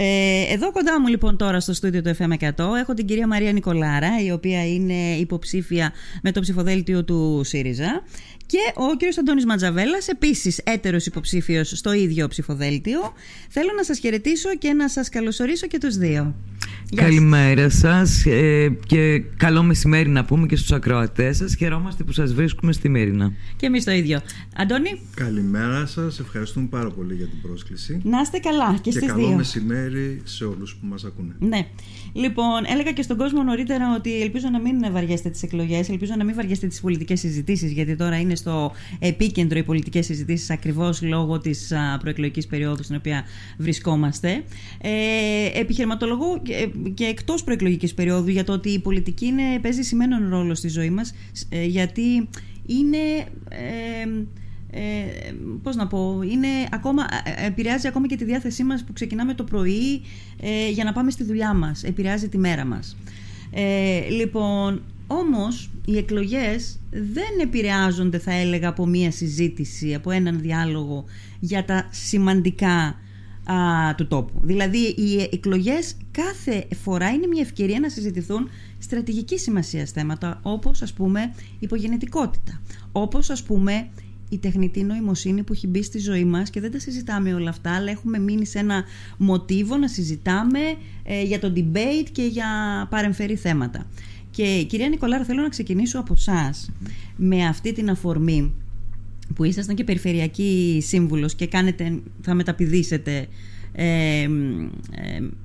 Ε, εδώ κοντά μου λοιπόν τώρα στο στούντιο του FM100 έχω την κυρία Μαρία Νικολάρα η οποία είναι υποψήφια με το ψηφοδέλτιο του ΣΥΡΙΖΑ και ο κύριος Αντώνης Ματζαβέλας επίσης έτερος υποψήφιος στο ίδιο ψηφοδέλτιο. Θέλω να σας χαιρετήσω και να σας καλωσορίσω και τους δύο. Καλημέρα σας ε, και καλό μεσημέρι να πούμε και στους ακροατές σας. Χαιρόμαστε που σας βρίσκουμε στη Μύρινα. Και εμείς το ίδιο. Αντώνη; Καλημέρα σας. Ευχαριστούμε πάρα πολύ για την πρόσκληση. Να είστε καλά και, και στις καλό δύο. μεσημέρι σε όλους που μας ακούνε. Ναι. Λοιπόν, έλεγα και στον κόσμο νωρίτερα ότι ελπίζω να μην βαριέστε τις εκλογές, ελπίζω να μην βαριέστε τις πολιτικές συζητήσεις, γιατί τώρα είναι στο επίκεντρο οι πολιτικές συζητήσεις ακριβώς λόγω της προεκλογικής περίοδου στην οποία βρισκόμαστε. Ε, επιχειρηματολογώ και, και εκτός προεκλογικής περίοδου για το ότι η πολιτική είναι, παίζει σημαίνον ρόλο στη ζωή μας, ε, γιατί είναι... Ε, ε, πώς να πω, είναι ακόμα, ε, επηρεάζει ακόμα και τη διάθεσή μας που ξεκινάμε το πρωί ε, για να πάμε στη δουλειά μας. Επηρεάζει τη μέρα μας. Ε, λοιπόν, όμως οι εκλογές δεν επηρεάζονται θα έλεγα από μία συζήτηση, από έναν διάλογο για τα σημαντικά α, του τόπου. Δηλαδή οι εκλογές κάθε φορά είναι μια ευκαιρία να συζητηθούν στρατηγική σημασία θέματα όπως ας πούμε υπογενετικότητα, όπως ας πούμε η τεχνητή νοημοσύνη που έχει μπει στη ζωή μας και δεν τα συζητάμε όλα αυτά αλλά έχουμε μείνει σε ένα μοτίβο να συζητάμε ε, για το debate και για παρεμφερή θέματα. Και κυρία Νικολάρα θέλω να ξεκινήσω από εσά με αυτή την αφορμή που ήσασταν και περιφερειακή σύμβουλος και κάνετε, θα μεταπηδήσετε ε, ε,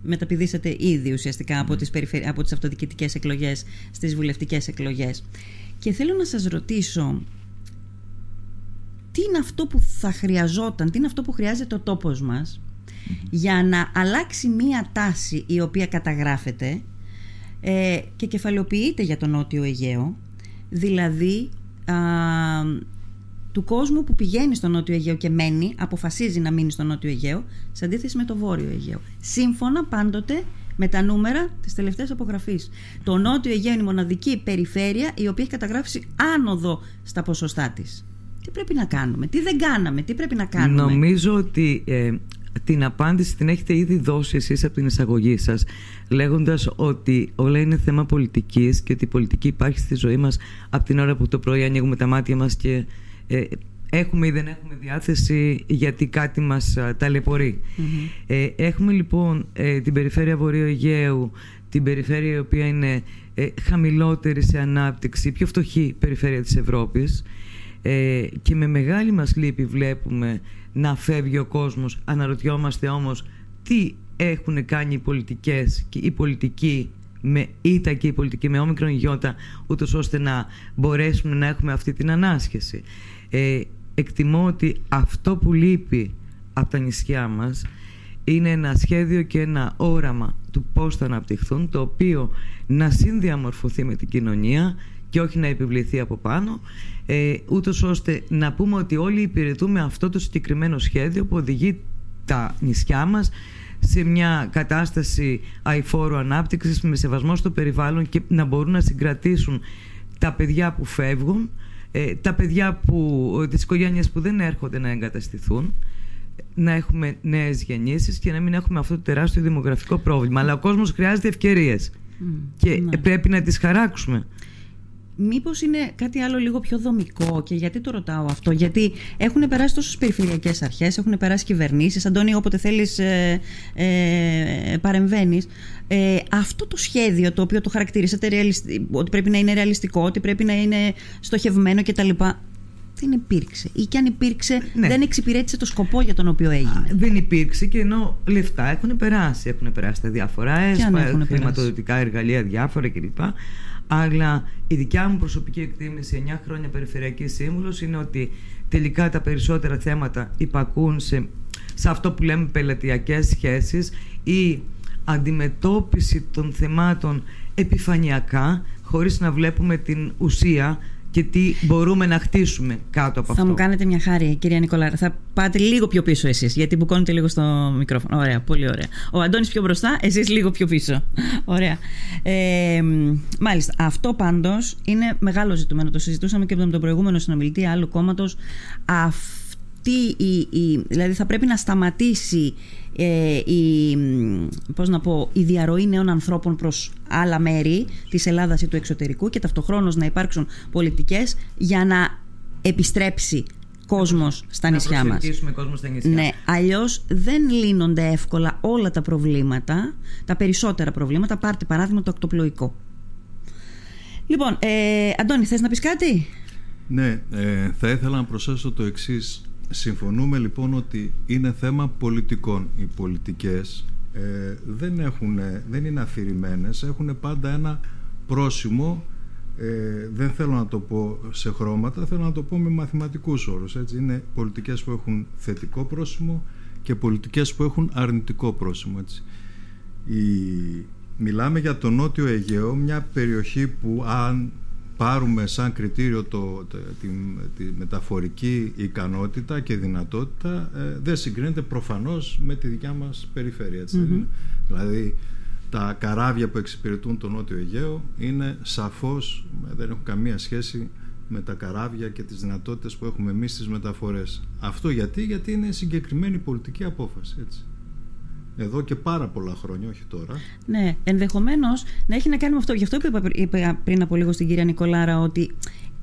μεταπηδήσετε ήδη ουσιαστικά από τις, περιφερει... από τις αυτοδιοικητικές εκλογές στις βουλευτικές εκλογές. Και θέλω να σας ρωτήσω τι είναι αυτό που θα χρειαζόταν, τι είναι αυτό που χρειάζεται ο τόπος μας για να αλλάξει μία τάση η οποία καταγράφεται ε, και κεφαλαιοποιείται για τον Νότιο Αιγαίο, δηλαδή α, του κόσμου που πηγαίνει στο Νότιο Αιγαίο και μένει, αποφασίζει να μείνει στο Νότιο Αιγαίο, σε αντίθεση με το Βόρειο Αιγαίο. Σύμφωνα πάντοτε με τα νούμερα της τελευταίας απογραφής. Το Νότιο Αιγαίο είναι η μοναδική περιφέρεια η οποία έχει καταγράψει άνοδο στα ποσοστά της. Τι πρέπει να κάνουμε, τι δεν κάναμε, τι πρέπει να κάνουμε; Νομίζω ότι ε, την απάντηση την έχετε ήδη δώσει εσείς από την εισαγωγή σας λέγοντας ότι όλα είναι θέμα πολιτικής και ότι η πολιτική υπάρχει στη ζωή μας από την ώρα που το πρωί ανοίγουμε τα μάτια μας και ε, έχουμε ή δεν έχουμε διάθεση γιατί κάτι μας ταλαιπωρεί. Ε, έχουμε λοιπόν ε, την περιφέρεια Βορείου Αιγαίου, την περιφέρεια η οποία είναι ε, χαμηλότερη σε ανάπτυξη, πιο φτωχή περιφέρεια της Ευρώπης ε, και με μεγάλη μας λύπη βλέπουμε να φεύγει ο κόσμος. Αναρωτιόμαστε όμως τι έχουν κάνει οι πολιτικές και οι πολιτικοί με ήττα και οι πολιτικοί με όμικρον γιώτα ούτως ώστε να μπορέσουμε να έχουμε αυτή την ανάσχεση. Ε, εκτιμώ ότι αυτό που λείπει από τα νησιά μας είναι ένα σχέδιο και ένα όραμα του πώς θα αναπτυχθούν το οποίο να συνδιαμορφωθεί με την κοινωνία και όχι να επιβληθεί από πάνω ε, ούτως ώστε να πούμε ότι όλοι υπηρετούμε αυτό το συγκεκριμένο σχέδιο που οδηγεί τα νησιά μας σε μια κατάσταση αηφόρου ανάπτυξης με σεβασμό στο περιβάλλον και να μπορούν να συγκρατήσουν τα παιδιά που φεύγουν ε, τα παιδιά που, τις οικογένειες που δεν έρχονται να εγκαταστηθούν να έχουμε νέες γεννήσεις και να μην έχουμε αυτό το τεράστιο δημογραφικό πρόβλημα. Αλλά ο κόσμος χρειάζεται ευκαιρίες και ναι. πρέπει να τις χαράξουμε Μήπως είναι κάτι άλλο λίγο πιο δομικό και γιατί το ρωτάω αυτό, γιατί έχουν περάσει τόσες περιφερειακές αρχές, έχουν περάσει κυβερνήσεις, Αντώνη όποτε θέλεις ε, ε, παρεμβαίνεις. Ε, αυτό το σχέδιο το οποίο το χαρακτηρίσατε ότι πρέπει να είναι ρεαλιστικό, ότι πρέπει να είναι στοχευμένο κτλ. Δεν υπήρξε. Ή και αν υπήρξε, ναι. δεν εξυπηρέτησε το σκοπό για τον οποίο έγινε. δεν υπήρξε και ενώ λεφτά έχουν περάσει. Έχουν περάσει τα διάφορα έσπα, χρηματοδοτικά εργαλεία διάφορα κλπ. Αλλά η δικιά μου προσωπική εκτίμηση 9 χρόνια περιφερειακής σύμβουλος είναι ότι τελικά τα περισσότερα θέματα υπακούν σε, σε αυτό που λέμε πελατειακές σχέσεις ή αντιμετώπιση των θεμάτων επιφανειακά χωρίς να βλέπουμε την ουσία και τι μπορούμε να χτίσουμε κάτω από θα αυτό. Θα μου κάνετε μια χάρη, κυρία Νικολάρα. Θα πάτε λίγο πιο πίσω εσείς, γιατί μπουκώνετε λίγο στο μικρόφωνο. Ωραία, πολύ ωραία. Ο Αντώνης πιο μπροστά, εσείς λίγο πιο πίσω. Ωραία. Ε, μάλιστα, αυτό πάντως είναι μεγάλο ζητούμενο. Το συζητούσαμε και με τον προηγούμενο συνομιλητή άλλου κόμματος. Αυτή η, η, δηλαδή θα πρέπει να σταματήσει ε, η, πώς να πω, η διαρροή νέων ανθρώπων προς άλλα μέρη της Ελλάδας ή του εξωτερικού και ταυτοχρόνως να υπάρξουν πολιτικές για να επιστρέψει κόσμος στα νησιά μας. κόσμο στα νησιά. Ναι, αλλιώς δεν λύνονται εύκολα όλα τα προβλήματα, τα περισσότερα προβλήματα. Πάρτε παράδειγμα το ακτοπλοϊκό. Λοιπόν, ε, Αντώνη, θες να πεις κάτι; Ναι, ε, θα ήθελα να προσθέσω το εξής. Συμφωνούμε λοιπόν ότι είναι θέμα πολιτικών. Οι πολιτικές ε, δεν, έχουν, δεν είναι αφηρημένες, έχουν πάντα ένα πρόσημο ε, δεν θέλω να το πω σε χρώματα, θέλω να το πω με μαθηματικούς όρους. Έτσι. Είναι πολιτικές που έχουν θετικό πρόσημο και πολιτικές που έχουν αρνητικό πρόσημο. Έτσι. Η... Μιλάμε για το Νότιο Αιγαίο, μια περιοχή που αν πάρουμε σαν κριτήριο το, τη, τη, μεταφορική ικανότητα και δυνατότητα ε, δεν συγκρίνεται προφανώς με τη δικιά μας περιφέρεια. Δηλαδή τα καράβια που εξυπηρετούν το Νότιο Αιγαίο είναι σαφώς, δεν έχουν καμία σχέση με τα καράβια και τις δυνατότητες που έχουμε εμείς στις μεταφορές. Αυτό γιατί, γιατί είναι συγκεκριμένη πολιτική απόφαση. Έτσι. Εδώ και πάρα πολλά χρόνια, όχι τώρα. Ναι, ενδεχομένως να έχει να κάνει με αυτό. Γι' αυτό είπα πριν από λίγο στην κυρία Νικολάρα ότι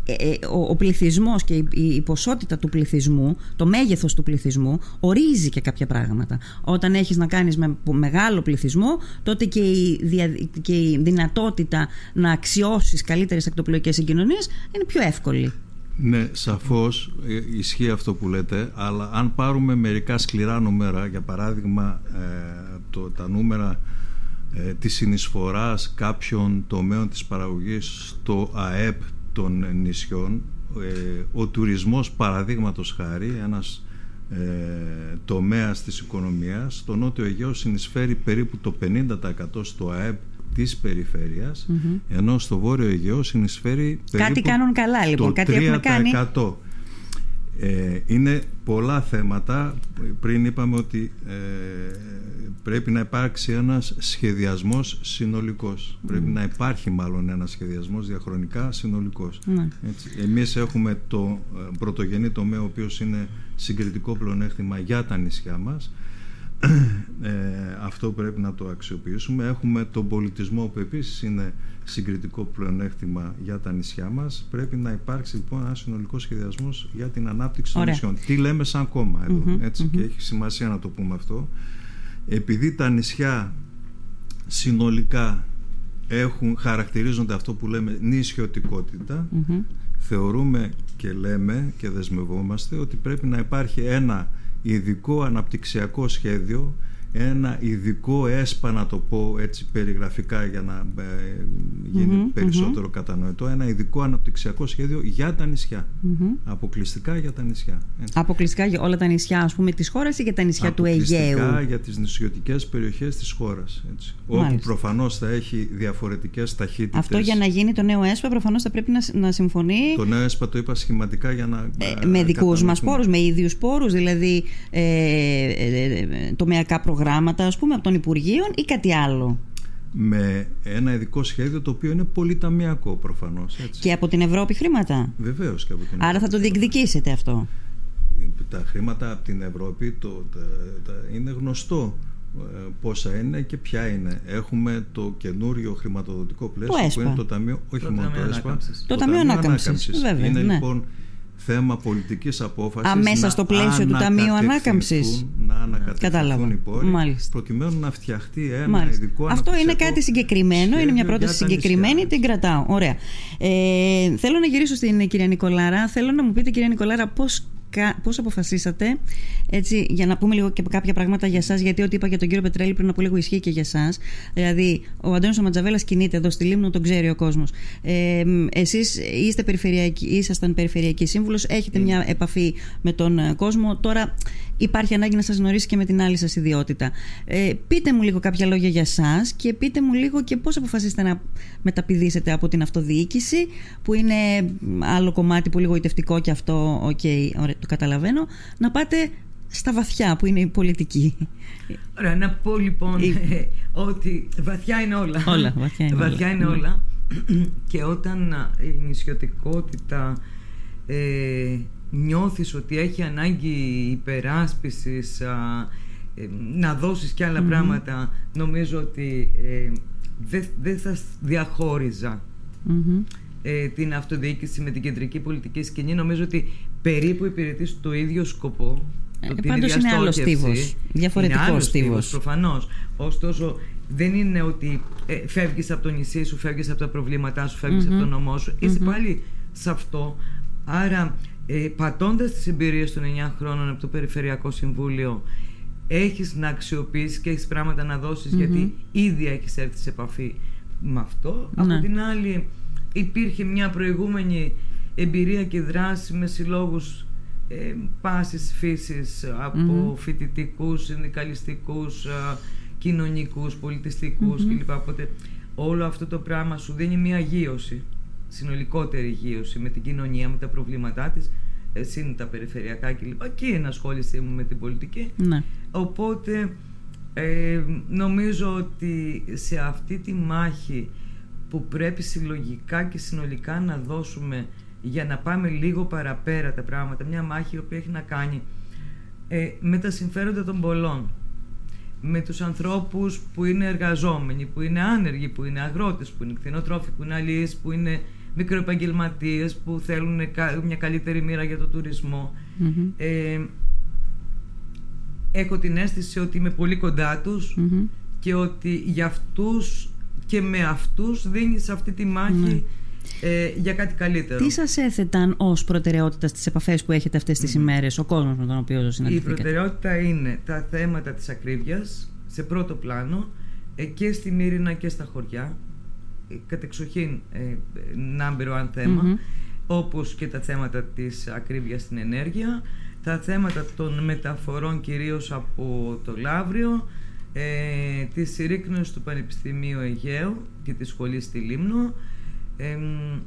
ε, ε, ο, ο πληθυσμός και η, ποσότητα του πληθυσμού, το μέγεθος του πληθυσμού ορίζει και κάποια πράγματα. Όταν έχεις να κάνεις με μεγάλο πληθυσμό, τότε και η, και η δυνατότητα να αξιώσεις καλύτερες ακτοπλοϊκές συγκοινωνίες είναι πιο εύκολη. Ναι, σαφώς ε, ισχύει αυτό που λέτε, αλλά αν πάρουμε μερικά σκληρά νούμερα, για παράδειγμα το, τα νούμερα ε, της συνεισφοράς κάποιων τομέων της παραγωγής στο ΑΕΠ των νησιών ε, ο τουρισμός παραδείγματος χάρη ένας ε, τομέας της οικονομίας στο Νότιο Αιγαίο συνεισφέρει περίπου το 50% στο ΑΕΠ της περιφερειας ενώ στο Βόρειο Αιγαίο συνεισφέρει περίπου κάτι κάνουν καλά λοιπόν, το κάτι 3%. Κάνει. Ε, είναι πολλά θέματα πριν είπαμε ότι ε, πρέπει να υπάρξει ένας σχεδιασμός συνολικός. Πρέπει να υπάρχει μάλλον ένας σχεδιασμός διαχρονικά συνολικός. Mm. Έτσι. Εμείς έχουμε το ε, πρωτογενή τομέα ο οποίος είναι συγκριτικό πλεονέκτημα για τα νησιά μας. Ε, αυτό πρέπει να το αξιοποιήσουμε. Έχουμε τον πολιτισμό που επίσης είναι συγκριτικό πλεονέκτημα για τα νησιά μας. Πρέπει να υπάρξει λοιπόν ένας συνολικός σχεδιασμός για την ανάπτυξη των νησιών. Τι λέμε σαν κόμμα εδώ, ετσι και έχει σημασία να το πούμε αυτό επειδή τα νησιά συνολικά έχουν, χαρακτηρίζονται αυτό που λέμε θεωρούμε και λέμε και δεσμευόμαστε ότι πρέπει να υπάρχει ένα ειδικό αναπτυξιακό σχέδιο ένα ειδικό έσπα να το πω έτσι περιγραφικά για να ε, γινει περισσότερο κατανοητό ένα ειδικό αναπτυξιακό σχέδιο για τα νησιά. Αποκλειστικά για τα νησιά έτσι. αποκλειστικά για όλα τα νησιά ας πούμε της χώρας ή για τα νησιά του Αιγαίου; Αποκλειστικά για τις νησιωτικές περιοχές της χώρας έτσι. όπου προφανώς θα έχει διαφορετικές ταχύτητες. Αυτό για να γίνει το νέο έσπα προφανώς θα πρέπει να, να συμφωνεί. Το νέο έσπα το είπα σχηματικά για να ε, με δικούς μας πόρους με ίδιους πόρους δηλαδή ε, ε, ε τομεακά προγράμματα προγράμματα ας πούμε από των Υπουργείων ή κάτι άλλο; Με ένα ειδικό σχέδιο το οποίο είναι πολυταμιακό προφανώς έτσι. και από την Ευρώπη χρήματα; Βεβαίως και από την άρα θα το διεκδικήσετε αυτό; Τα χρήματα από την Ευρώπη το, τα, είναι γνωστό ε, πόσα είναι και ποια είναι. Έχουμε το καινούριο χρηματοδοτικό πλαίσιο που είναι το Ταμείο, όχι το μόνο το ΕΣΠΑ, το, Ταμείο Ανάκαμψης. είναι ναι. λοιπόν θέμα πολιτικής απόφασης Αμέσα στο πλαίσιο του Ταμείου Ανάκαμψης να ανακατευθυνθούν οι πόροι Μάλιστα. προκειμένου να φτιαχτεί ένα Μάλιστα. ειδικό Αυτό είναι κάτι συγκεκριμένο, είναι μια πρόταση συγκεκριμένη, την κρατάω. Ωραία. Ε, θέλω να γυρίσω στην κυρία Νικολάρα. Θέλω να μου πείτε κυρία Νικολάρα πώς πώς αποφασίσατε, έτσι, για να πούμε λίγο και κάποια πράγματα για εσά, γιατί ό,τι είπα για τον κύριο Πετρέλη πριν από λίγο ισχύει και για εσά. Δηλαδή, ο Αντώνης ο Ματζαβέλας κινείται εδώ στη Λίμνο, τον ξέρει ο κόσμος. Ε, Εσείς είστε περιφερειακοί, ήσασταν περιφερειακή σύμβουλος, έχετε mm. μια επαφή με τον ε, κόσμο. Τώρα υπάρχει ανάγκη να σας γνωρίσει και με την άλλη σας ιδιότητα. Ε, πείτε μου λίγο κάποια λόγια για εσάς και πείτε μου λίγο και πώς αποφασίσατε να μεταπηδήσετε από την αυτοδιοίκηση, που είναι άλλο κομμάτι πολύ γοητευτικό και αυτό, OK, okay, το καταλαβαίνω, να πάτε στα βαθιά που είναι η πολιτική. Ωραία, να πω λοιπόν ότι βαθιά είναι όλα. Όλα, βαθιά είναι βαθιά όλα. Είναι όλα. και όταν η νησιωτικότητα ε, νιώθεις ότι έχει ανάγκη υπεράσπισης να δώσεις και αλλα πράγματα νομίζω ότι ε, δεν θα διαχωριζα ε, την αυτοδιοίκηση με την κεντρική πολιτική σκηνή νομίζω ότι περίπου υπηρετείς το ίδιο σκοπό ε, πάντως είναι άλλος στίβος, διαφορετικός στίβος. Προφανώς. Ωστόσο δεν είναι ότι ε, φεύγεις από το νησί σου, φεύγεις από τα προβλήματά σου, φευγεις από το νομό σου. Είσαι πάλι σε αυτό. Άρα ε, πατώντας τις εμπειρίες των 9 χρόνων από το Περιφερειακό Συμβούλιο έχεις να αξιοποιήσεις και έχεις πράγματα να δωσεις γιατί ήδη έχεις έρθει σε επαφή με αυτό. Από Ναι. την άλλη υπήρχε μια προηγούμενη εμπειρία και δράση με συλλόγους ε, πάσης φύσης από φοιτητικούς, συνδικαλιστικούς, ε, κοινωνικούς, πολιτιστικούς κλπ. Οπότε όλο αυτό το πράγμα σου δίνει μια γύρωση, συνολικότερη γύρωση με την κοινωνία, με τα προβλήματά της, εσύ είναι τα περιφερειακά κλπ. Και η ενασχόλησή μου με την πολιτική. Ναι. Οπότε ε, νομίζω ότι σε αυτή τη μάχη που πρέπει συλλογικά και συνολικά να δώσουμε για να πάμε λίγο παραπέρα τα πράγματα, μια μάχη η οποία έχει να κάνει ε, με τα συμφέροντα των πολλών, με τους ανθρώπους που είναι εργαζόμενοι, που είναι άνεργοι, που είναι αγρότες, που είναι κτηνοτρόφοι, που είναι αλληλείς, που είναι μικροεπαγγελματίες, που θέλουν κα- μια καλύτερη μοίρα για το τουρισμό. Μμμ. Ε, έχω την αίσθηση ότι είμαι πολύ κοντά τους Μμμ. και ότι για αυτούς και με αυτούς δίνεις αυτή τη μάχη ε, για κάτι καλύτερο. Τι σας έθεταν ως προτεραιότητα στις επαφές που έχετε αυτές τις ημέρες, ο κόσμος με τον οποίο Η συναντηθήκατε; προτεραιότητα είναι τα θέματα της ακρίβειας σε πρώτο πλάνο ε, και στη Μύρινα και στα χωριά ε, κατεξοχήν ε, ε, number one θέμα Μμμ. όπως και τα θέματα της ακρίβειας στην ενέργεια τα θέματα των μεταφορών κυρίως από το Λαύριο ε, τη συρρήκνωση του Πανεπιστημίου Αιγαίου και της σχολής στη Λίμνο ε, μ,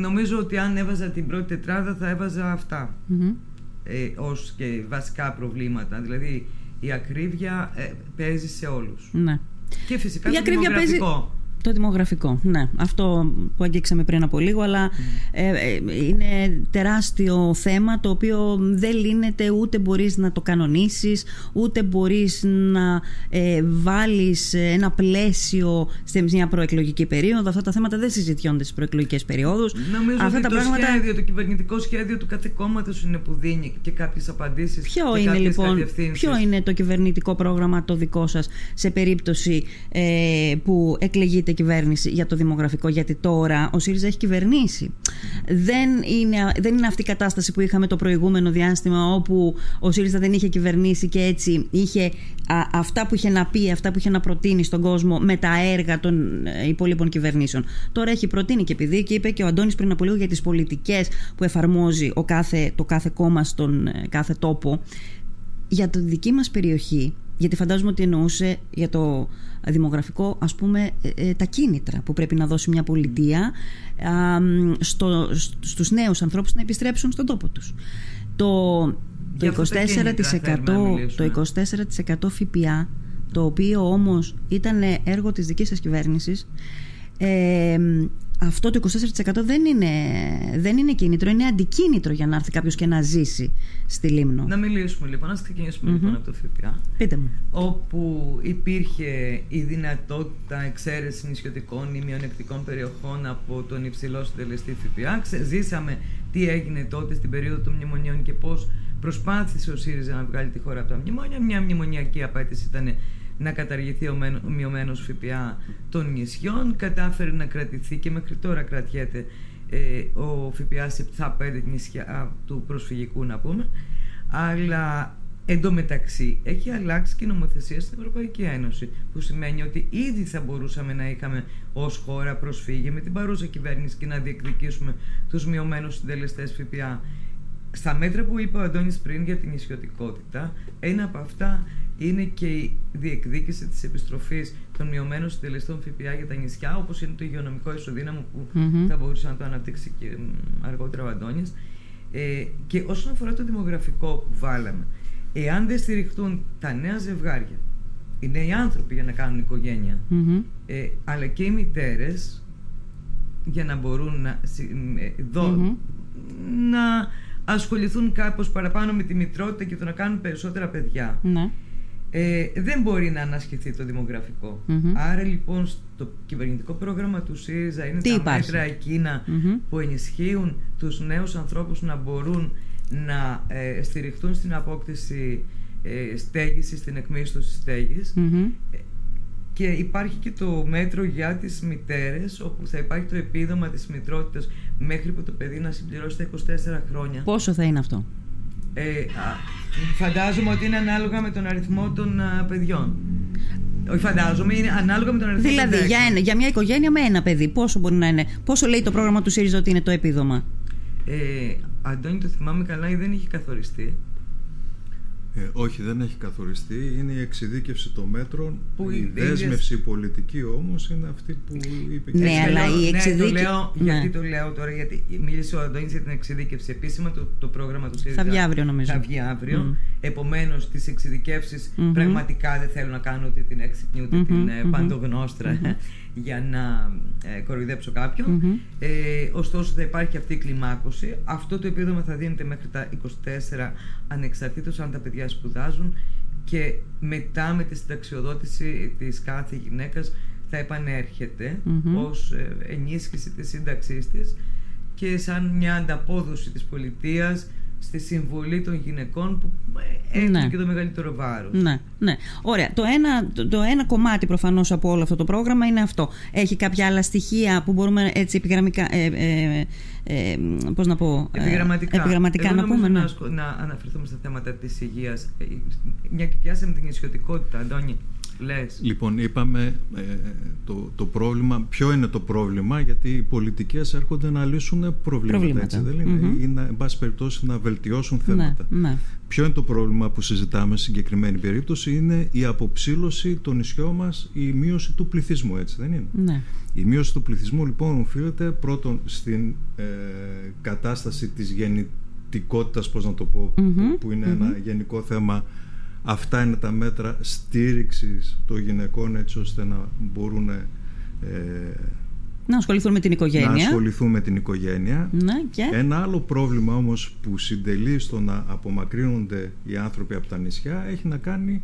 νομίζω ότι αν έβαζα την πρώτη τετράδα θα έβαζα αυτά Μμμ. ε, ως και βασικά προβλήματα. Δηλαδή η ακρίβεια ε, παίζει σε όλους. Ναι. Και φυσικά Η το ακρίβεια παίζει- δημογραφικό. Το δημογραφικό, ναι. Αυτό που αγγίξαμε πριν από λίγο, αλλά ε, ε, είναι τεράστιο θέμα το οποίο δεν λύνεται ούτε μπορείς να το κανονίσεις, ούτε μπορείς να ε, βάλεις ένα πλαίσιο σε μια προεκλογική περίοδο. Αυτά τα θέματα δεν συζητιώνται στις προεκλογικές περιόδους. Νομίζω Αυτά ότι τα το πράγματα... σχέδιο, το κυβερνητικό σχέδιο του κάθε κόμματο είναι που δίνει και κάποιες απαντήσεις Ποιο και είναι κάποιες λοιπόν κατευθύνσεις. ποιο είναι το κυβερνητικό πρόγραμμα το δικό σας σε περίπτωση ε, που εκλεγείται κυβέρνηση για το δημογραφικό γιατί τώρα ο ΣΥΡΙΖΑ έχει κυβερνήσει δεν είναι, δεν είναι αυτή η κατάσταση που είχαμε το προηγούμενο διάστημα όπου ο ΣΥΡΙΖΑ δεν είχε κυβερνήσει και έτσι είχε α, αυτά που είχε να πει, αυτά που είχε να προτείνει στον κόσμο με τα έργα των ε, υπόλοιπων κυβερνήσεων. Τώρα έχει προτείνει και επειδή και είπε και ο Αντώνης πριν από λίγο για τις πολιτικές που εφαρμόζει ο κάθε, το κάθε κόμμα στον ε, κάθε τόπο για τη δική μας περιοχή γιατί φαντάζομαι ότι εννοούσε για το δημογραφικό ας πούμε ε, ε, τα κίνητρα που πρέπει να δώσει μια πολιτεία α, μ, στο, στους νέους ανθρώπους να επιστρέψουν στον τόπο τους. Το, Για το αυτά τα κίνητρα θέλουμε να 24%, μιλήσουμε. το 24% ΦΠΑ το οποίο όμως ήταν έργο της δικής σας κυβέρνησης ε, αυτό το 24% δεν είναι, δεν είναι κίνητρο, είναι αντικίνητρο για να έρθει κάποιος και να ζήσει στη Λίμνο. Να μιλήσουμε λοιπόν, να ξεκινήσουμε λοιπόν από το ΦΠΑ Πείτε μου. όπου υπήρχε η δυνατότητα εξαίρεση νησιωτικών ή μειονεκτικών περιοχών από τον υψηλό συντελεστή ΦΠΑ. Ξε- Ζήσαμε τι έγινε τότε στην περίοδο των μνημονίων και πώς προσπάθησε ο ΣΥΡΙΖΑ να βγάλει τη χώρα από τα μνημόνια. Μια μνημονιακή απέτηση ήταν να καταργηθεί ο μεν- ο μειωμένος ΦΠΑ των νησιών. Κατάφερε να κρατηθεί και μέχρι τώρα κρατιέται ε, ο ΦΠΑ σε τα πέντε νησιά του προσφυγικού να πούμε. Αλλά εντωμεταξύ έχει αλλάξει και η νομοθεσία στην Ευρωπαϊκή Ένωση. Που σημαίνει ότι ήδη θα μπορούσαμε να είχαμε ως χώρα προσφύγει με την παρούσα κυβέρνηση και να διεκδικήσουμε τους μειωμένους συντελεστές ΦΠΑ. Στα μέτρα που είπε ο Αντώνης πριν για την νησιωτικότητα, ένα από αυτά είναι και η διεκδίκηση της επιστροφής των μειωμένων συντελεστών ΦΠΑ για τα νησιά, όπως είναι το υγειονομικό ισοδύναμο που Μμμ. θα μπορούσε να το αναπτύξει και μ, αργότερα ο Αντώνης. Ε, και όσον αφορά το δημογραφικό που βάλαμε, εάν δεν στηριχτούν τα νέα ζευγάρια, οι νέοι άνθρωποι για να κάνουν οικογένεια, Μμμ. ε, αλλά και οι μητέρες για να μπορούν να, συ- ε, δω- Μμμ. να ασχοληθούν κάπως παραπάνω με τη μητρότητα και το να κάνουν περισσότερα παιδιά. Ναι. Ε, δεν μπορεί να ανασχεθεί το δημογραφικο Άρα λοιπόν στο κυβερνητικό πρόγραμμα του ΣΥΡΙΖΑ είναι τα μέτρα εκείνα που ενισχύουν τους νέους ανθρώπους να μπορούν να ε, στηριχτούν στην απόκτηση ε, στέγης, στην εκμίσθωση στέγης. Ε, και υπάρχει και το μέτρο για τις μητέρες όπου θα υπάρχει το επίδομα της μητρότητας μέχρι που το παιδί να συμπληρώσει τα 24 χρόνια. Πόσο θα είναι αυτό; Ε, φαντάζομαι ότι είναι ανάλογα με τον αριθμό των παιδιών. Όχι, φαντάζομαι, είναι ανάλογα με τον αριθμό δηλαδή, των Δηλαδή, για, για μια οικογένεια με ένα παιδί, πόσο μπορεί να είναι, πόσο λέει το πρόγραμμα του ΣΥΡΙΖΑ ότι είναι το επίδομα; Ε, Αντώνη, το θυμάμαι καλά ή δεν έχει καθοριστεί. Ε, όχι, δεν έχει καθοριστεί. Είναι η εξειδίκευση των μέτρων. Που η δέσμευση πολιτική όμως είναι αυτή που είπε και Ναι, αλλά η εξειδίκευση. Ναι, το ναι. Γιατί το λέω τώρα, γιατί μίλησε ο Αντώνης για την εξειδίκευση. Επίσημα το, το πρόγραμμα του ΣΥΡΙΖΑ θα βγει αύριο, νομίζω. Θα βγει αύριο. Mm. Επομένως, τις εξειδικεύσεις mm-hmm. πραγματικά δεν θέλω να κάνω ούτε την έξυπνη ούτε mm-hmm. την mm-hmm. παντογνώστρα για να ε, κοροϊδέψω Ε, ωστόσο, θα υπάρχει αυτή η κλιμάκωση. Αυτό το επίδομα θα δίνεται μέχρι τα 24 ανεξαρτήτως αν τα παιδιά σπουδάζουν και μετά με τη συνταξιοδότηση της κάθε γυναίκας θα επανέρχεται mm-hmm. ως ε, ενίσχυση της σύνταξής της και σαν μια ανταπόδοση της πολιτείας στη συμβολή των γυναικών που έχουν ναι. και το μεγαλύτερο βάρος. Ναι, ναι. Ωραία. Το ένα, το, ένα κομμάτι προφανώς από όλο αυτό το πρόγραμμα είναι αυτό. Έχει κάποια άλλα στοιχεία που μπορούμε έτσι επιγραμμικά. Ε, ε, ε, πώς να πω, ε, επιγραμματικά, επιγραμματικά να πούμε. Ναι. Να, αναφερθούμε στα θέματα της υγείας. Ε, μια και πιάσαμε την ισιωτικότητα, Αντώνη. Λες. Λοιπόν, είπαμε ε, το, το πρόβλημα. Ποιο είναι το πρόβλημα, γιατί οι πολιτικές έρχονται να λύσουν προβλήματα, προβλήματα. έτσι δεν είναι, mm-hmm. ή να, εν πάση περιπτώσει να βελτιώσουν ναι, θέματα. Ναι, Ποιο είναι το πρόβλημα που συζητάμε σε συγκεκριμένη περίπτωση, είναι η αποψήλωση των νησιών μας, η μείωση του πληθυσμού, έτσι δεν είναι; Ναι. Η μείωση του πληθυσμού λοιπόν οφείλεται πρώτον στην ε, κατάσταση της γεννητικότητας, πώς να το πω, που ειναι ένα γενικό θέμα Αυτά είναι τα μέτρα στήριξης των γυναικών έτσι ώστε να μπορούν ε, να ασχοληθούν με την οικογένεια. Να ασχοληθούν με την οικογένεια. Ναι, και... Ένα άλλο πρόβλημα όμως που συντελεί στο να απομακρύνονται οι άνθρωποι από τα νησιά έχει να κάνει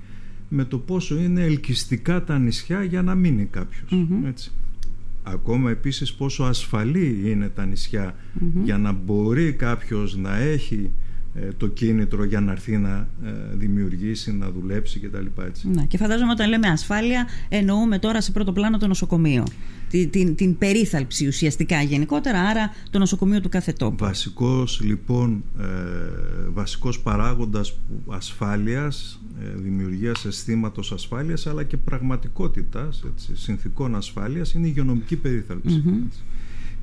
με το πόσο είναι ελκυστικά τα νησιά για να μείνει Έτσι. Ακόμα επίσης πόσο ασφαλή είναι τα νησια για να μπορεί κάποιος να έχει ε, το κίνητρο για να έρθει να ε, δημιουργήσει, να δουλέψει κτλ. Έτσι. Ναι, και φαντάζομαι όταν λέμε ασφάλεια εννοούμε τώρα σε πρώτο πλάνο το νοσοκομείο. Την, την, την περίθαλψη ουσιαστικά γενικότερα, άρα το νοσοκομείο του κάθε τόπου. Βασικός λοιπόν, ε, βασικός παράγοντας ασφάλειας, ε, δημιουργίας αισθήματος ασφάλειας αλλά και πραγματικότητας, έτσι, συνθήκων ασφάλειας είναι η υγειονομική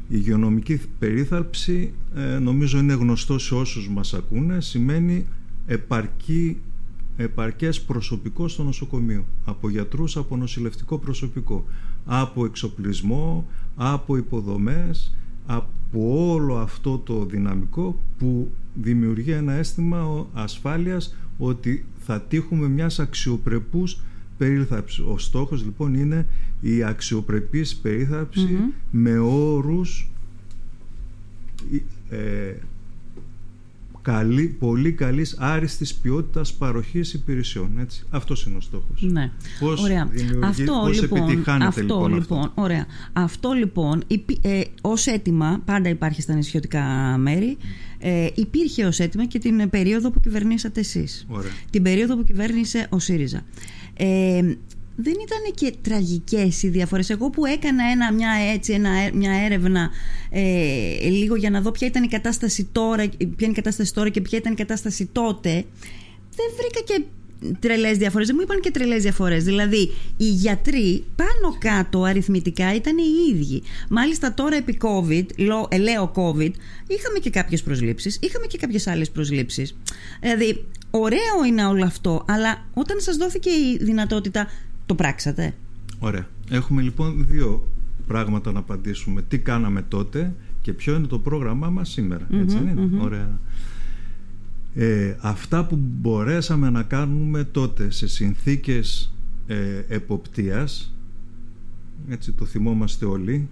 η υγειονομική περίθαλψη ε, νομίζω είναι γνωστό σε όσους μας ακούνε σημαίνει επαρκή, επαρκές προσωπικό στο νοσοκομείο. Από γιατρούς, από νοσηλευτικό προσωπικό. Από εξοπλισμό, από υποδομές από όλο αυτό το δυναμικό που δημιουργεί ένα αίσθημα ασφάλειας ότι θα τύχουμε μιας αξιοπρεπούς περίθαλψη. Ο στόχος λοιπόν είναι η αξιοπρεπής με όρους ε, καλή, πολύ καλής άριστης ποιότητας παροχής υπηρεσιών. Έτσι. Αυτός είναι ο στόχος. Ναι. Πώς, ωραία. αυτό, πώς λοιπόν, επιτυχάνεται αυτό, λοιπόν, λοιπόν αυτό. Ωραία. Αυτό λοιπόν ε, ως αίτημα πάντα υπάρχει στα νησιωτικά μέρη ε, υπήρχε ως αίτημα και την περίοδο που κυβερνήσατε εσείς. Ωραία. Την περίοδο που κυβέρνησε ο ΣΥΡΙΖΑ. Ε, δεν ήταν και τραγικές οι διαφορές. Εγώ που έκανα ένα, μια, έτσι, ένα, μια έρευνα ε, λίγο για να δω ποια ήταν η κατάσταση τώρα, ποια είναι η κατάσταση τώρα και ποια ήταν η κατάσταση τότε, δεν βρήκα και τρελές διαφορές. Δεν μου είπαν και τρελές διαφορές. Δηλαδή, οι γιατροί πάνω κάτω αριθμητικά ήταν οι ίδιοι. Μάλιστα, τώρα επί COVID, ε, λέω COVID, είχαμε και κάποιες προσλήψεις, είχαμε και κάποιες άλλες προσλήψεις. Δηλαδή, ωραίο είναι όλο αυτό, αλλά όταν σας δόθηκε η δυνατότητα, το πράξατε; Ωραία. Έχουμε λοιπόν δύο πράγματα να απαντήσουμε. Τι κάναμε τότε και ποιο είναι το πρόγραμμά μας σήμερα. Έτσι είναι; Ωραία. Ε, αυτά που μπορέσαμε να κάνουμε τότε σε συνθήκες ε, εποπτείας έτσι το θυμόμαστε όλοι,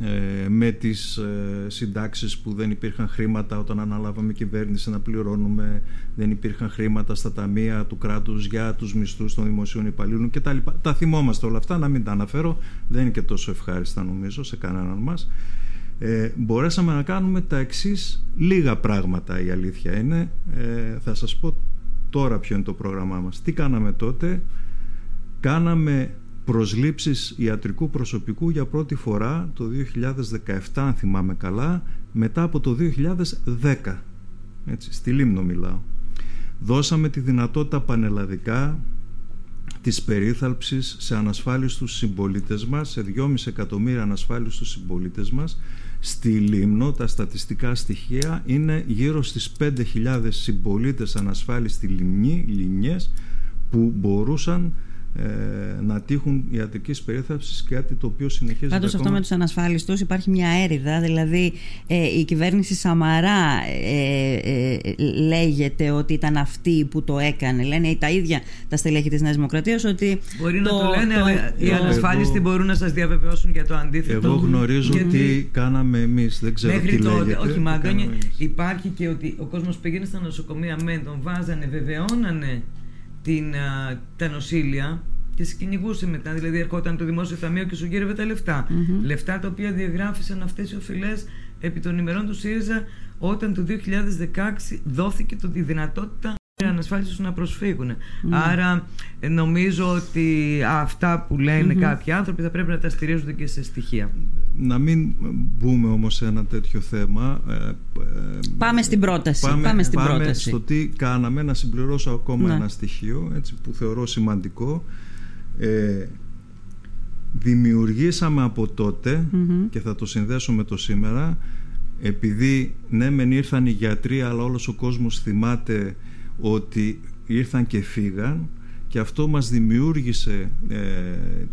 ε, με τις ε, συντάξεις που δεν υπήρχαν χρήματα όταν αναλάβαμε κυβέρνηση να πληρώνουμε, δεν υπήρχαν χρήματα στα ταμεία του κράτους για τους μισθούς των δημοσίων υπαλλήλων και τα λοιπά. Τα θυμόμαστε όλα αυτά, να μην τα αναφέρω, δεν είναι και τόσο ευχάριστα νομίζω σε κανέναν μας. Ε, μπορέσαμε να κάνουμε τα εξής λίγα πράγματα η αλήθεια είναι. Ε, θα σας πω τώρα ποιο είναι το πρόγραμμά μας. Τι κάναμε τότε, κάναμε προσλήψεις ιατρικού προσωπικού για πρώτη φορά το 2017 αν θυμάμαι καλά μετά από το 2010 έτσι, στη Λίμνο μιλάω. Δώσαμε τη δυνατότητα πανελλαδικά της περίθαλψης σε ανασφάλιστους συμπολίτες μας σε 2,5 εκατομμύρια ανασφάλιστους συμπολίτες μας. Στη Λίμνο τα στατιστικά στοιχεία είναι γύρω στις 5.000 συμπολίτες ανασφάλιστοι λιμνοί, λιμνιές που μπορούσαν ε, να τύχουν ιατρική περίθαλψη και κάτι το οποίο συνεχίζεται. Πάντως αυτό με τους ανασφάλιστους υπάρχει μια έρηδα. Δηλαδή ε, η κυβέρνηση Σαμαρά ε, ε, λέγεται ότι ήταν αυτή που το έκανε. Λένε τα ίδια τα στελέχη της Νέας Δημοκρατίας ότι. Μπορεί το, να το λένε, αλλά οι ανασφάλιστοι μπορούν να σας διαβεβαιώσουν για το αντίθετο. Εγώ γνωρίζω γιατί... τι κάναμε εμείς. Δεν ξέρω Μέχρι τι τότε, λέγεται. όχι Μαντώνια, υπάρχει και ότι ο κόσμος πήγαινε στα νοσοκομεία με τον βάζανε, βεβαιώνανε την, τα νοσήλια και σε κυνηγούσε μετά. Δηλαδή, ερχόταν το δημόσιο ταμείο και σου γύρευε τα λεφτα Λεφτά τα οποία διαγράφησαν αυτές οι οφειλές επί των ημερών του ΣΥΡΙΖΑ όταν το 2016 δόθηκε το, η δυνατότητα ανασφάλισης να προσφύγουν. Άρα ε, νομίζω ότι αυτά που λένε κάποιοι άνθρωποι θα πρέπει να τα στηρίζονται και σε στοιχεία. Να μην μπούμε όμως σε ένα τέτοιο θέμα. Ε, ε, πάμε στην πρόταση. Πάμε, πάμε στην πάμε πρόταση. στο τι κάναμε, να συμπληρώσω ακόμα ναι. ένα στοιχείο έτσι, που θεωρώ σημαντικό. Ε, δημιουργήσαμε από και θα το συνδέσω με το σήμερα επειδή ναι μεν ήρθαν οι γιατροί αλλά όλος ο κόσμος θυμάται ότι ήρθαν και φύγαν και αυτό μας δημιούργησε ε,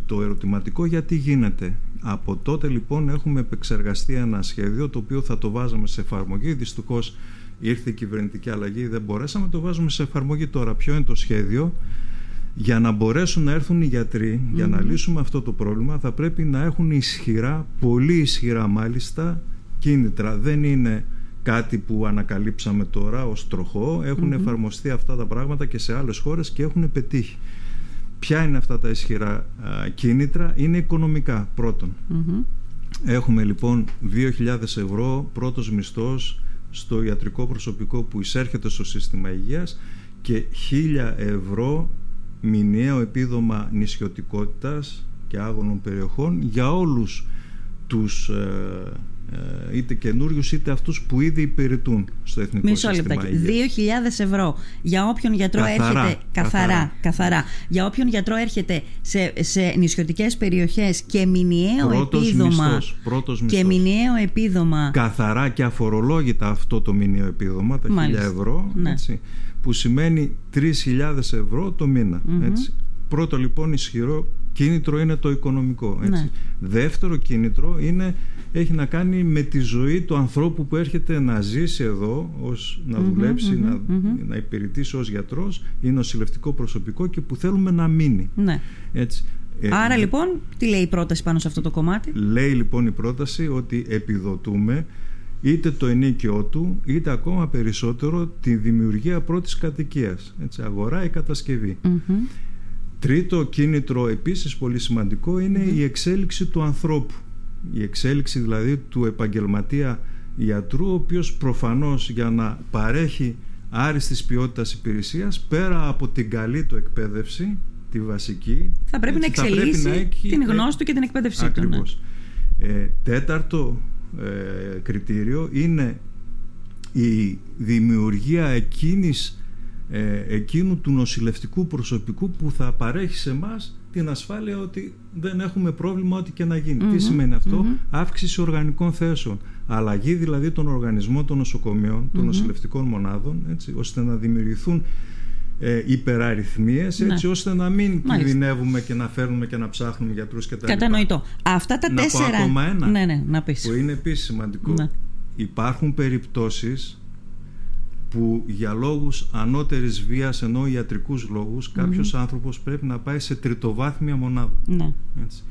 το ερωτηματικό γιατί γίνεται. Από τότε λοιπόν έχουμε επεξεργαστεί ένα σχέδιο το οποίο θα το βάζαμε σε εφαρμογή. Δυστυχώς ήρθε η κυβερνητική αλλαγή, δεν μπορέσαμε, το βάζουμε σε εφαρμογή τώρα. Ποιο είναι το σχέδιο; Για να μπορέσουν να έρθουν οι γιατροί, για να λύσουμε αυτό το πρόβλημα, θα πρέπει να έχουν ισχυρά, πολύ ισχυρά μάλιστα, κίνητρα. Δεν είναι κάτι που ανακαλύψαμε τώρα ως τροχό. Έχουν εφαρμοστεί αυτά τα πράγματα και σε άλλες χώρες και έχουν πετύχει. Ποια είναι αυτά τα ισχυρά κίνητρα; Είναι οικονομικά πρώτον. Έχουμε λοιπόν 2.000 ευρώ πρώτος μισθός στο ιατρικό προσωπικό που εισέρχεται στο σύστημα υγείας και 1.000 ευρώ μηνιαίο επίδομα νησιωτικότητας και άγωνων περιοχών για όλους τους ε, ε, είτε καινούριους είτε αυτούς που ήδη υπηρετούν στο Εθνικό Μισό Σύστημα λεπτάκι. 2.000 ευρώ για όποιον γιατρό καθαρά, έρχεται. Καθαρά, καθαρά, Για όποιον γιατρό έρχεται σε, σε νησιωτικές περιοχές και μηνιαίο πρώτος επίδομα. Μισθός, πρώτος και μισθός. μηνιαίο επίδομα. Καθαρά και αφορολόγητα αυτό το μηνιαίο επίδομα, τα 1.000 ευρώ, ναι. έτσι, που σημαίνει 3.000 ευρώ το μήνα. Έτσι. Πρώτο λοιπόν ισχυρό κίνητρο είναι το οικονομικό. Έτσι. Ναι. Δεύτερο κίνητρο είναι, έχει να κάνει με τη ζωή του ανθρώπου που έρχεται να ζήσει εδώ, ως, να δουλεψει να, να υπηρετήσει ως γιατρός ή νοσηλευτικό προσωπικό και που θέλουμε να μείνει. Ναι. Έτσι. Ε, Άρα λοιπόν, τι λέει η πρόταση πάνω σε αυτό το κομμάτι; Λέει λοιπόν η πρόταση ότι επιδοτούμε είτε το ενίκιο του είτε ακόμα περισσότερο τη δημιουργία πρώτης κατοικίας. Έτσι, αγορά ή κατασκευή. Τρίτο κίνητρο επίσης πολύ σημαντικό είναι η εξέλιξη του ανθρώπου. Η εξέλιξη δηλαδή του επαγγελματία ιατρού ο οποίος προφανώς για να παρέχει άριστης ποιότητας υπηρεσίας πέρα από την καλή του εκπαίδευση, τη βασική θα πρέπει έτσι, να εξελίσσει θα πρέπει να έχει, την γνώση του και την εκπαίδευσή ακριβώς. του. Ναι. Ε, τέταρτο ε, κριτήριο είναι η δημιουργία εκείνης ε, εκείνου του νοσηλευτικού προσωπικού που θα παρέχει σε εμά την ασφάλεια ότι δεν έχουμε πρόβλημα ό,τι και να γίνει. Τι σημαίνει αυτό; Αύξηση οργανικών θέσεων. Αλλαγή δηλαδή των οργανισμών των νοσοκομείων, των νοσηλευτικών μονάδων, έτσι, ώστε να δημιουργηθούν ε, υπεραριθμίες Ναι. έτσι ώστε να μην Μάλιστα. κινδυνεύουμε και να φέρνουμε και να ψάχνουμε γιατρούς και τα λοιπά. Κατανοητό. Αυτά τα Να πω τέσσερα. ακόμα ένα. Ναι, ναι, να πεις. Που είναι επίσης σημαντικό. Ναι. Υπάρχουν περιπτώσεις που για λόγους ανώτερης βίας ενώ ιατρικούς λόγους κάποιος άνθρωπος πρέπει να πάει σε τριτοβάθμια μονάδα. Ναι. Έτσι.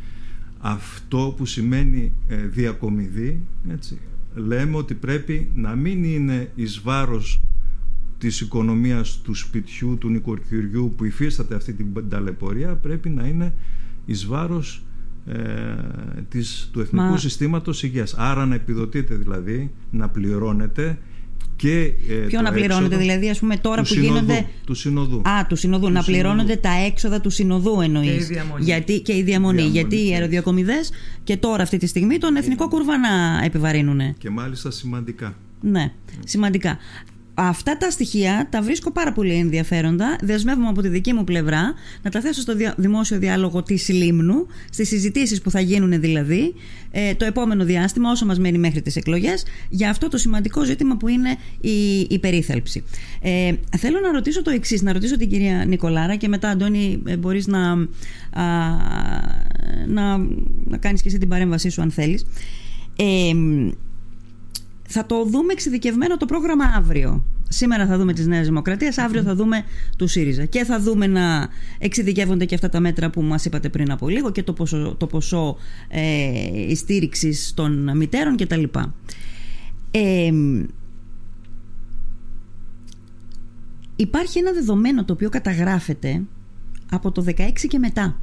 αυτό που σημαίνει ε, διακομιδή έτσι, λέμε ότι πρέπει να μην είναι εις βάρος της οικονομίας του σπιτιού, του νοικοκυριού που υφίσταται αυτή την ταλαιπωρία πρέπει να είναι εις βάρος ε, της, του Εθνικού Μα... Συστήματος Υγείας. Άρα να επιδοτείτε δηλαδή, να πληρώνετε και, ε, Ποιο να πληρώνετε, δηλαδή, ας πούμε, τώρα που γίνονται. Του συνοδού. Α, του συνοδού. να πληρώνονται τα έξοδα του συνοδού εννοείς. Και η διαμονή. Γιατί, και η διαμονή. διαμονή γιατί οι αεροδιακομιδέ και τώρα αυτή τη στιγμή τον εθνικό κουρβά να επιβαρύνουν. Και μάλιστα σημαντικά. Ναι, σημαντικά. Αυτά τα στοιχεία τα βρίσκω πάρα πολύ ενδιαφέροντα. Δεσμεύομαι από τη δική μου πλευρά να τα θέσω στο δημόσιο διάλογο της Λίμνου, στις συζητήσεις που θα γίνουν δηλαδή ε, το επόμενο διάστημα, όσο μας μένει μέχρι τις εκλογές, για αυτό το σημαντικό ζήτημα που είναι η, η περίθαλψη. Ε, θέλω να ρωτήσω το εξής, να ρωτήσω την κυρία Νικολάρα και μετά, Αντώνη, ε, μπορείς να, να, να κάνεις και εσύ την παρέμβασή σου, αν θέλεις. Ε, θα το δούμε εξειδικευμένο το πρόγραμμα αύριο. Σήμερα θα δούμε τις Νέες Δημοκρατίες, αύριο θα δούμε του ΣΥΡΙΖΑ και θα δούμε να εξειδικεύονται και αυτά τα μέτρα που μας είπατε πριν από λίγο και το ποσό, το ποσό ε, στήριξης των μητέρων κτλ. Ε, υπάρχει ένα δεδομένο το οποίο καταγράφεται από το 16 και μετά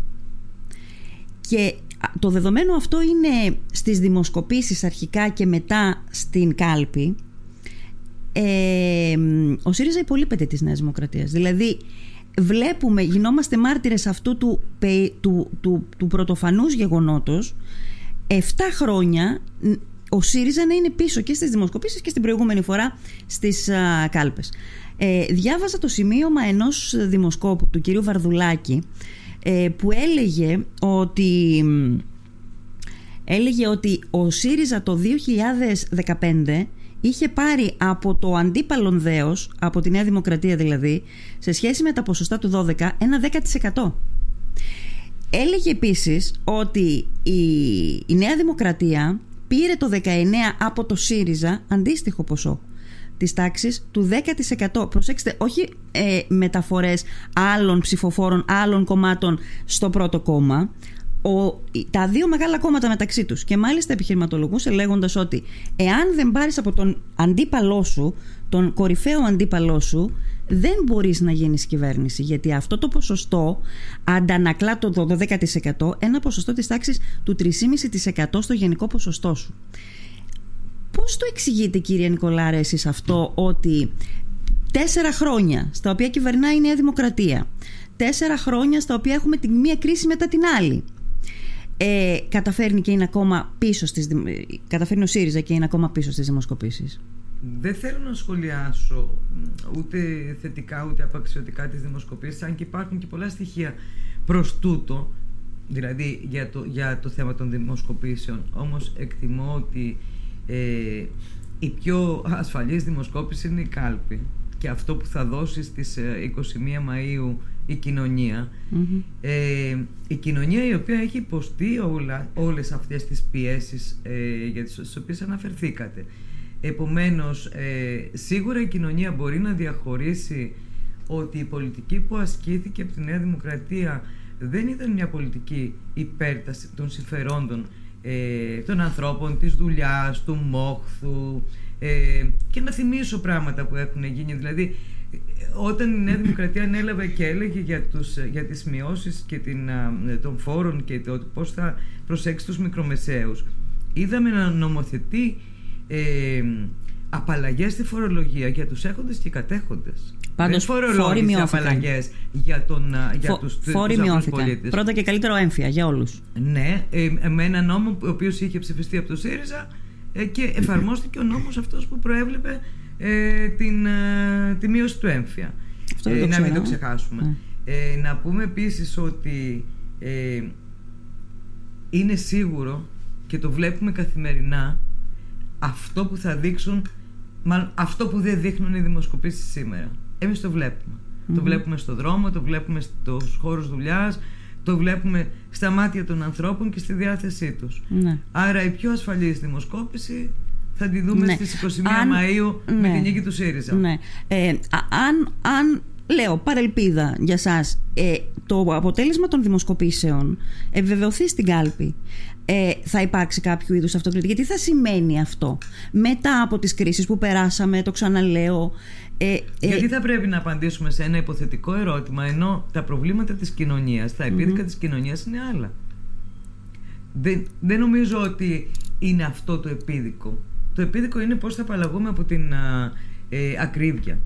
και το δεδομένο αυτό είναι στις δημοσκοπήσεις αρχικά και μετά στην κάλπη. Ε, ο ΣΥΡΙΖΑ υπολείπεται της Νέας Δημοκρατίας. Δηλαδή βλέπουμε, γινόμαστε μάρτυρες αυτού του, του, του, του πρωτοφανούς γεγονότος. 7 χρόνια ο ΣΥΡΙΖΑ να είναι πίσω και στις δημοσκοπήσεις και στην προηγούμενη φορά στις α, κάλπες. Ε, διάβαζα το σημείωμα ενός δημοσκόπου του κυρίου Βαρδουλάκη ε, που έλεγε ότι έλεγε ότι ο ΣΥΡΙΖΑ το 2015 είχε πάρει από το αντίπαλον δέος, από τη Νέα Δημοκρατία δηλαδή, σε σχέση με τα ποσοστά του 12, ένα 10%. Έλεγε επίσης ότι η, η Νέα Δημοκρατία πήρε το 19 από το ΣΥΡΙΖΑ αντίστοιχο ποσό της τάξης του 10%. Προσέξτε, όχι ε, μεταφορές άλλων ψηφοφόρων, άλλων κομμάτων στο πρώτο κόμμα. Ο, τα δύο μεγάλα κόμματα μεταξύ τους και μάλιστα επιχειρηματολογούσε λέγοντας ότι εάν δεν πάρεις από τον αντίπαλό σου, τον κορυφαίο αντίπαλό σου, δεν μπορείς να γίνεις κυβέρνηση γιατί αυτό το ποσοστό αντανακλά το 12% ένα ποσοστό της τάξης του 3,5% στο γενικό ποσοστό σου. Πώς το εξηγείτε κύριε Νικολάρα εσείς αυτό ότι τέσσερα χρόνια στα οποία κυβερνάει η Νέα Δημοκρατία τέσσερα χρόνια στα οποία έχουμε την μία κρίση μετά την άλλη ε, καταφέρνει και είναι ακόμα πίσω στις, καταφέρνει ο ΣΥΡΙΖΑ και είναι ακόμα πίσω στις δημοσκοπήσεις; Δεν θέλω να σχολιάσω ούτε θετικά ούτε απαξιωτικά τις δημοσκοπήσεις αν και υπάρχουν και πολλά στοιχεία προς τούτο δηλαδή για το, για το θέμα των δημοσκοπήσεων όμως εκτιμώ ότι ε, η πιο ασφαλής δημοσκόπηση είναι η κάλπη και αυτό που θα δώσει στις 21 ε, Μαΐου η κοινωνια ε, η κοινωνία η οποία έχει υποστεί όλα, όλες αυτές τις πιέσεις ε, για τις οποίες αναφερθήκατε. Επομένως, ε, σίγουρα η κοινωνία μπορεί να διαχωρίσει ότι η πολιτική που ασκήθηκε από τη Νέα Δημοκρατία δεν ήταν μια πολιτική υπέρταση των συμφερόντων ε, των ανθρώπων, της δουλειάς, του μόχθου ε, και να θυμίσω πράγματα που έχουν γίνει. Δηλαδή, όταν η Νέα Δημοκρατία ανέλαβε και έλεγε για, τους, για τις μειώσεις και την, των φόρων και το πώς θα προσέξει τους μικρομεσαίους, είδαμε να νομοθετεί ε, απαλλαγές στη φορολογία για τους έχοντες και κατέχοντες. Πάντως φόροι μειώθηκαν. για, τον, για τους, φόροι μειώθηκαν. Πρώτα και καλύτερο έμφυα για όλους. Ναι, ε, με ένα νόμο ο οποίος είχε ψηφιστεί από το ΣΥΡΙΖΑ ε, και εφαρμόστηκε ο νόμος αυτός που προέβλεπε ε, την, ε, τη μείωση του έμφυα. Αυτό δεν το να μην το ξεχάσουμε. Ναι. να πούμε επίσης ότι είναι σίγουρο και το βλέπουμε καθημερινά αυτό που θα δείξουν μάλλον αυτό που δεν δείχνουν οι δημοσκοπήσεις σήμερα. Εμείς το βλέπουμε. Το βλέπουμε στο δρόμο, το βλέπουμε στους χώρους δουλειάς, το βλέπουμε στα μάτια των ανθρώπων και στη διάθεσή τους. Ναι. Άρα η πιο ασφαλής δημοσκόπηση θα τη δούμε ναι. στις 21 αν, Μαΐου με ναι. την νίκη του ΣΥΡΙΖΑ. Ναι. Ε, αν, αν λέω παρελπίδα για σας ε, το αποτέλεσμα των δημοσκοπήσεων επιβεβαιωθεί στην κάλπη ε, θα υπάρξει κάποιο είδους αυτοκριτική τι θα σημαίνει αυτό μετά από τις κρίσεις που περάσαμε το ξαναλέω ε, ε, Γιατί θα πρέπει να απαντήσουμε σε ένα υποθετικό ερώτημα ενώ τα προβλήματα της κοινωνίας, τα επίδικα mm της κοινωνίας είναι άλλα. Δεν, δεν νομίζω ότι είναι αυτό το επίδικο. Το επίδικο είναι πώς θα απαλλαγούμε από την ε, ακρίβεια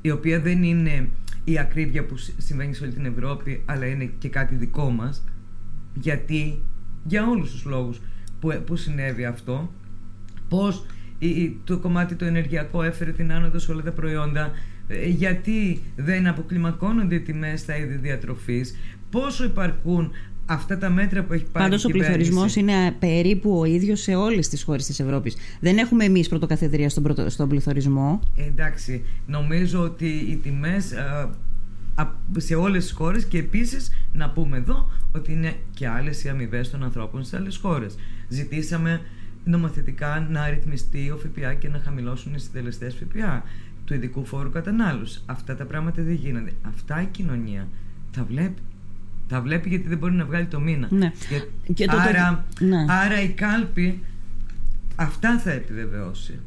η οποία δεν είναι η ακρίβεια που συμβαίνει σε όλη την Ευρώπη αλλά είναι και κάτι δικό μας γιατί για όλους τους λόγους που, που συνέβη αυτό πώς το κομμάτι το ενεργειακό έφερε την άνοδο σε όλα τα προϊόντα ε, γιατί δεν αποκλιμακώνονται οι τιμές στα είδη διατροφής; Πόσο υπαρκούν αυτά τα μέτρα που έχει πάρει Πάντως ο πληθωρισμός είναι περίπου ο ίδιος σε όλες τις χώρες της Ευρώπης. Δεν έχουμε εμείς πρωτοκαθεδρία στον, πρωτο, στον πληθωρισμό. Ε, εντάξει. Νομίζω ότι οι τιμές σε όλες τις χώρες και επίσης να πούμε εδώ ότι είναι και άλλες οι αμοιβές των ανθρώπων σε άλλες χώρες. Ζητήσαμε νομοθετικά να ρυθμιστεί ο ΦΠΑ και να χαμηλώσουν οι συντελεστές ΦΠΑ του ειδικού φόρου κατανάλωσης. Αυτά τα πράγματα δεν γίνονται. Αυτά η κοινωνία τα βλέπει. Τα βλέπει γιατί δεν μπορεί να βγάλει το μήνα. Ναι. Και, άρα, ναι. άρα η κάλπη αυτά θα επιβεβαιώσει.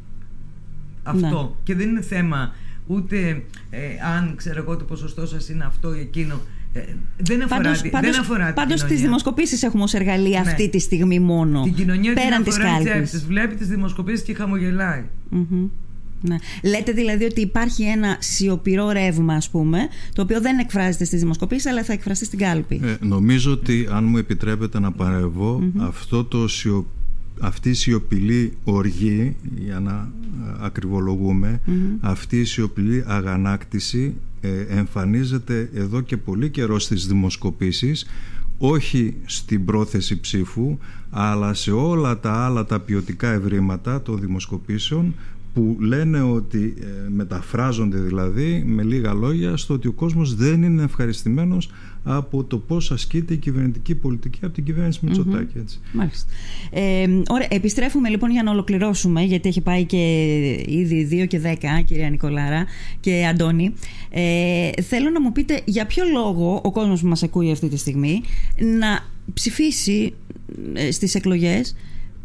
Αυτό. Ναι. Και δεν είναι θέμα ούτε ε, αν ξέρω εγώ το ποσοστό σας είναι αυτό ή εκείνο. Ε, δεν αφορά, πάντως, τη, πάντως, δεν αφορά πάντως τις δημοσκοπήσεις έχουμε ως εργαλείο ναι. αυτή τη στιγμή μόνο. Την κοινωνία πέραν της κάλπης. Βλέπει τις δημοσκοπήσεις και χαμογελάει. Mm-hmm. Ναι. Λέτε δηλαδή ότι υπάρχει ένα σιωπηρό ρεύμα, ας πούμε, το οποίο δεν εκφράζεται στις δημοσκοπήσεις, αλλά θα εκφραστεί στην κάλπη. Ε, νομίζω ότι, αν μου επιτρέπετε να παρευω αυτό το σιωπηρό αυτή η σιωπηλή οργή, για να ε, ακριβολογουμε αυτή η σιωπηλή αγανάκτηση ε, εμφανίζεται εδώ και πολύ καιρό στις δημοσκοπήσεις όχι στην πρόθεση ψήφου αλλά σε όλα τα άλλα τα ποιοτικά ευρήματα των δημοσκοπήσεων που λένε ότι ε, μεταφράζονται δηλαδή με λίγα λόγια στο ότι ο κόσμος δεν είναι ευχαριστημένος από το πώς ασκείται η κυβερνητική πολιτική από την κυβέρνηση Μητσοτάκη. Έτσι. Μάλιστα. Ε, ωραία, επιστρέφουμε λοιπόν για να ολοκληρώσουμε γιατί έχει πάει και ήδη 2 και 10 κυρία Νικολάρα και Αντώνη. Ε, θέλω να μου πείτε για ποιο λόγο ο κόσμος που μας ακούει αυτή τη στιγμή να ψηφίσει ε, στις εκλογές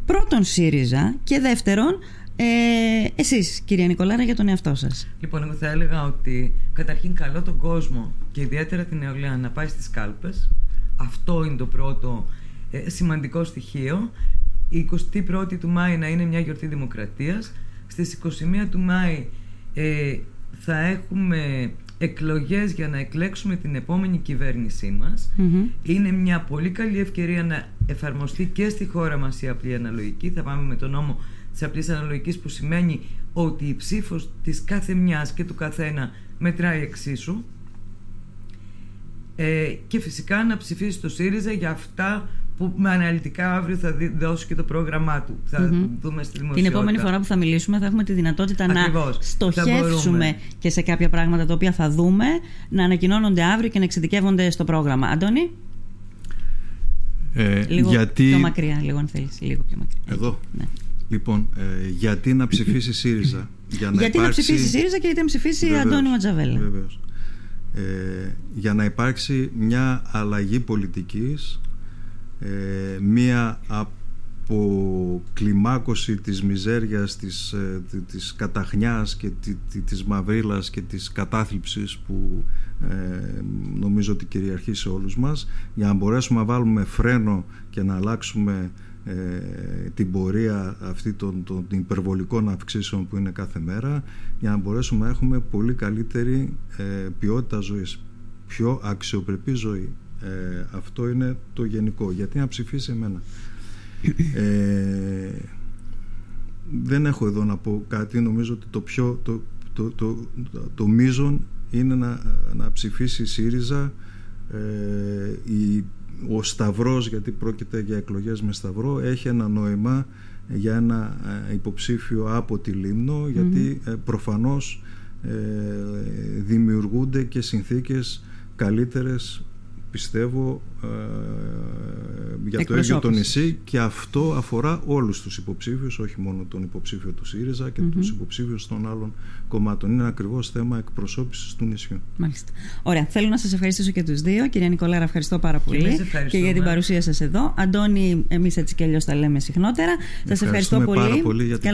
πρώτον ΣΥΡΙΖΑ και δεύτερον ε, εσείς κυρία Νικολάρα για τον εαυτό σας. Λοιπόν εγώ θα έλεγα ότι καταρχήν καλό τον κόσμο και ιδιαίτερα την νεολαία να πάει στις κάλπες. Αυτό είναι το πρώτο ε, σημαντικό στοιχείο. Η 21η του Μάη να είναι μια γιορτή δημοκρατίας. Στις 21 του Μάη ε, θα έχουμε εκλογές για να εκλέξουμε την επόμενη κυβέρνησή μας. Είναι μια πολύ καλή ευκαιρία να εφαρμοστεί και στη χώρα μας η απλή αναλογική. Θα πάμε με τον νόμο της απλής αναλογικής που σημαίνει ότι η ψήφος της κάθε μιας και του καθένα μετράει εξίσου ε, και φυσικά να ψηφίσει το ΣΥΡΙΖΑ για αυτά που με αναλυτικά αύριο θα δώσει και το πρόγραμμά του. Θα δούμε στη Την επόμενη φορά που θα μιλήσουμε θα έχουμε τη δυνατότητα Ακριβώς. να στοχεύσουμε και σε κάποια πράγματα τα οποία θα δούμε, να ανακοινώνονται αύριο και να εξειδικεύονται στο πρόγραμμα. Αντώνη; Ε, λίγο γιατί... πιο μακριά, λίγο αν θέλεις. Λίγο πιο μακριά. Εδώ. Ναι. Λοιπόν, ε, γιατί να ψηφίσει ΣΥΡΙΖΑ; Για να γιατί υπάρξει... να ψηφίσει ΣΥΡΙΖΑ και γιατί να ψηφίσει Βεβαίως. Αντώνη Ματζαβέλα; Βεβαίως. Ε, για να υπάρξει μια αλλαγή πολιτικής, ε, μια αποκλιμάκωση της μιζέριας, της, ε, της καταχνιάς και της μαυρίλας και της κατάθλιψης που ε, νομίζω ότι κυριαρχεί σε όλους μας για να μπορέσουμε να βάλουμε φρένο και να αλλάξουμε ε, την πορεία αυτή των, των υπερβολικών αυξήσεων που είναι κάθε μέρα για να μπορέσουμε να έχουμε πολύ καλύτερη ε, ποιότητα ζωής. Πιο αξιοπρεπή ζωή. Ε, αυτό είναι το γενικό. Γιατί να ψηφίσει εμένα; Ε, δεν έχω εδώ να πω κάτι. Νομίζω ότι το πιο το, το, το, το, μείζον είναι να, να ψηφίσει η ΣΥΡΙΖΑ ε, η ο Σταυρός, γιατί πρόκειται για εκλογές με Σταυρό, έχει ένα νόημα για ένα ε, υποψήφιο από τη Λίμνο, γιατί ε, προφανώς ε, δημιουργούνται και συνθήκες καλύτερες πιστεύω ε, για το ίδιο το νησί και αυτό αφορά όλους τους υποψήφιους όχι μόνο τον υποψήφιο του ΣΥΡΙΖΑ και mm-hmm. τους υποψήφιους των άλλων κομμάτων. Είναι ακριβώς θέμα εκπροσώπησης του νησιού. Μάλιστα. Ωραία, θέλω να σας ευχαριστήσω και τους δύο. Κυρία Νικολάρα ευχαριστώ πάρα πολύ και, και για την παρουσία σας εδώ. Αντώνη εμείς έτσι και αλλιώς τα λέμε συχνότερα. Σας ευχαριστώ πολύ, πάρα πολύ. για την